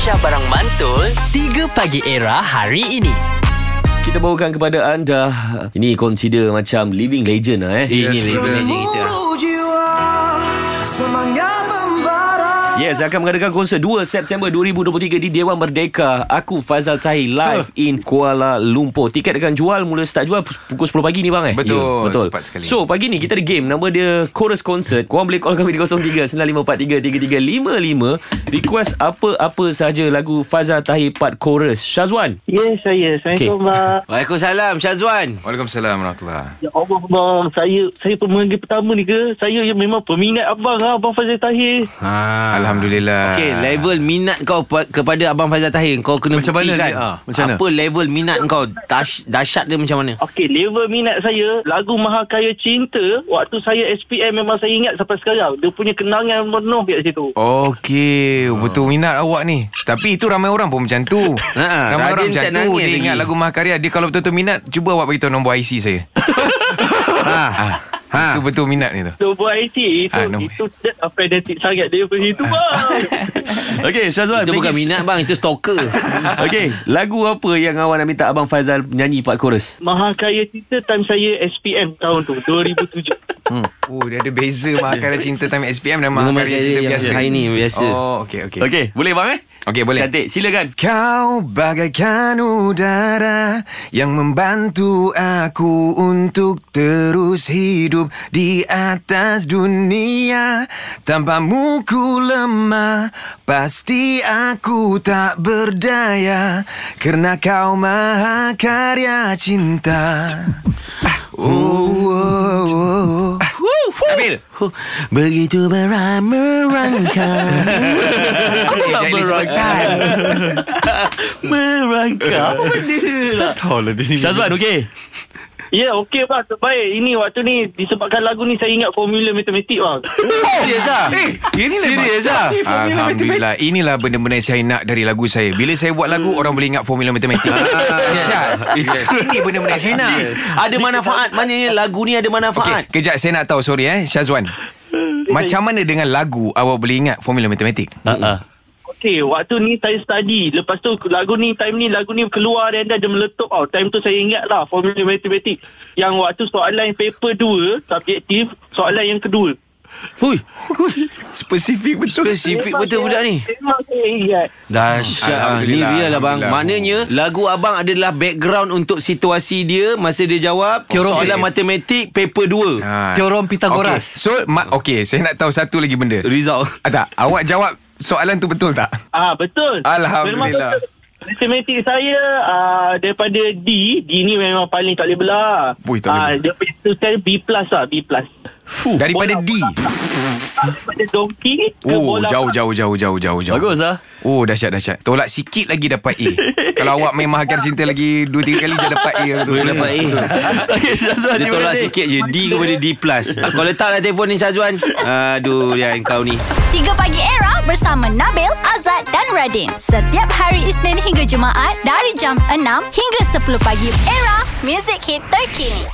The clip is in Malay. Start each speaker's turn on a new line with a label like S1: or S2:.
S1: Aisyah Barang Mantul 3 Pagi Era hari ini.
S2: Kita bawakan kepada anda Ini consider macam living legend lah eh.
S1: Ini label legend kita
S2: Yes, akan mengadakan konsert 2 September 2023 di Dewan Merdeka. Aku Fazal Tahir live in Kuala Lumpur. Tiket akan jual mula start jual pukul 10 pagi ni bang eh?
S3: Betul,
S2: Ya, betul.
S3: tepat sekali.
S2: So, pagi ni kita ada game. Nama dia Chorus Concert. Korang boleh call kami di 03 9543 3355. Request apa-apa saja lagu Fazal Tahir part chorus. Syazwan.
S4: Ya, saya. Assalamualaikum, okay.
S1: Waalaikumsalam Syazwan
S3: Waalaikumsalam warahmatullahi
S4: Ya Allah, bang. Saya saya pemanggil pertama ni ke? Saya yang memang peminat abang, ha, Abang Fazil Tahir.
S1: ha.
S3: Alhamdulillah
S1: Okey, level minat kau pa- kepada Abang Fazal Tahir Kau kena
S5: Macam mana
S1: buktikan
S5: dia? Ah, macam mana?
S1: Apa level minat kau Dash, Dahsyat dia macam mana
S4: Okey, level minat saya, lagu Mahakaya Cinta, waktu saya SPM memang saya ingat sampai sekarang. Dia punya kenangan penuh kat situ.
S3: Okey, betul minat awak ni. Tapi itu ramai orang pun macam tu.
S1: Ha,
S3: ramai orang macam tu dia
S1: lagi.
S3: ingat lagu Mahakarya. Dia kalau betul-betul minat, cuba awak beritahu nombor IC saya.
S1: ha.
S3: Ha. Itu betul minat ni tu.
S4: So, buat IT, itu,
S3: Ah, no.
S4: itu tak fanatik sangat dia pergi tu, bang.
S2: Okey, Syazwan.
S1: Itu bukan minat bang Itu stalker
S2: Okey, lagu apa yang awak nak minta Abang Fazal nyanyi part chorus?
S4: Mahakaya Cinta time saya SPM tahun tu, 2007.
S3: Oh, dia ada beza Mahakarya Cinta time SPM dan Mahakarya Cinta
S1: yang
S3: biasa.
S1: hari ni, biasa.
S3: Oh, okey, okey.
S2: Okey, boleh bang eh?
S3: Okey, boleh.
S2: Cantik, silakan.
S3: Kau bagaikan udara yang membantu aku untuk terus hidup di atas dunia. Tanpamu ku lemah, pasti aku tak berdaya karena kau maha karya cinta. Oh, oh, oh. Nabil.
S1: Begitu beramai-merangkak
S3: Aku
S2: tak berangkat. Merangkak Apa benda lah
S5: Tahu lah dia ni
S2: Syazwan okey
S4: Ya, okey bang. Terbaik. Ini waktu ni disebabkan lagu ni saya ingat formula matematik bang.
S1: Serius lah
S3: Eh, ini
S1: Serius lah
S3: Alhamdulillah. Inilah benda-benda yang saya nak dari lagu saya. Bila saya buat lagu Orang boleh ingat formula matematik. Syaz Ini benda-benda yang saya nak.
S1: Ada manfaat. Maknanya lagu ni ada
S3: Okey,
S1: manfaat
S3: kejap saya nak tahu. Sorry eh Syazwan Macam mana dengan lagu Awak boleh ingat formula matematik?
S2: Uh-uh.
S4: Okey, waktu ni saya study. Lepas tu lagu ni, time ni lagu ni keluar dan dah dia meletup tau. Time tu saya ingat lah formula matematik. Yang waktu soalan paper 2, subjektif, soalan yang kedua.
S1: Hui
S3: Spesifik betul
S1: Spesifik betul budak ni
S4: Memang saya ingat.
S1: Dahsyat ah. Ni real lah bang. Maknanya Lagu abang adalah background Untuk situasi dia Masa dia jawab
S5: Teori.
S1: Soalan matematik Paper 2
S3: Ha.
S5: Teorem
S3: Okay,
S5: Pythagoras
S3: so ma- okay, saya nak tahu satu lagi benda.
S1: Result
S3: Ah, tak, awak jawab soalan tu betul tak?
S4: Ah betul.
S3: Alhamdulillah.
S4: Betul. Matematik saya uh, daripada D, D ni memang paling tak boleh belah.
S3: Ui, tak
S4: Ah,
S3: boleh
S4: tu saya B plus lah, B plus.
S2: Fuh,
S3: Daripada
S4: Bola-
S3: D.
S4: Daripada donkey ke
S3: Oh,
S4: bola
S3: jauh jauh jauh jauh jauh jauh.
S2: Bagus lah
S3: Oh, dahsyat dahsyat. Tolak sikit lagi dapat A. Kalau awak main mahakar cinta lagi 2 3 kali je dapat A.
S1: Boleh dapat A
S2: Okey Syazwan
S1: Dia tolak sikit je D kepada D plus Kau letaklah telefon ni Syazwan Aduh ya kau ni
S6: 3 Pagi Era bersama Nabil, Azad dan Radin. Setiap hari Isnin hingga Jumaat dari jam 6 hingga 10 pagi. Era, music hit terkini.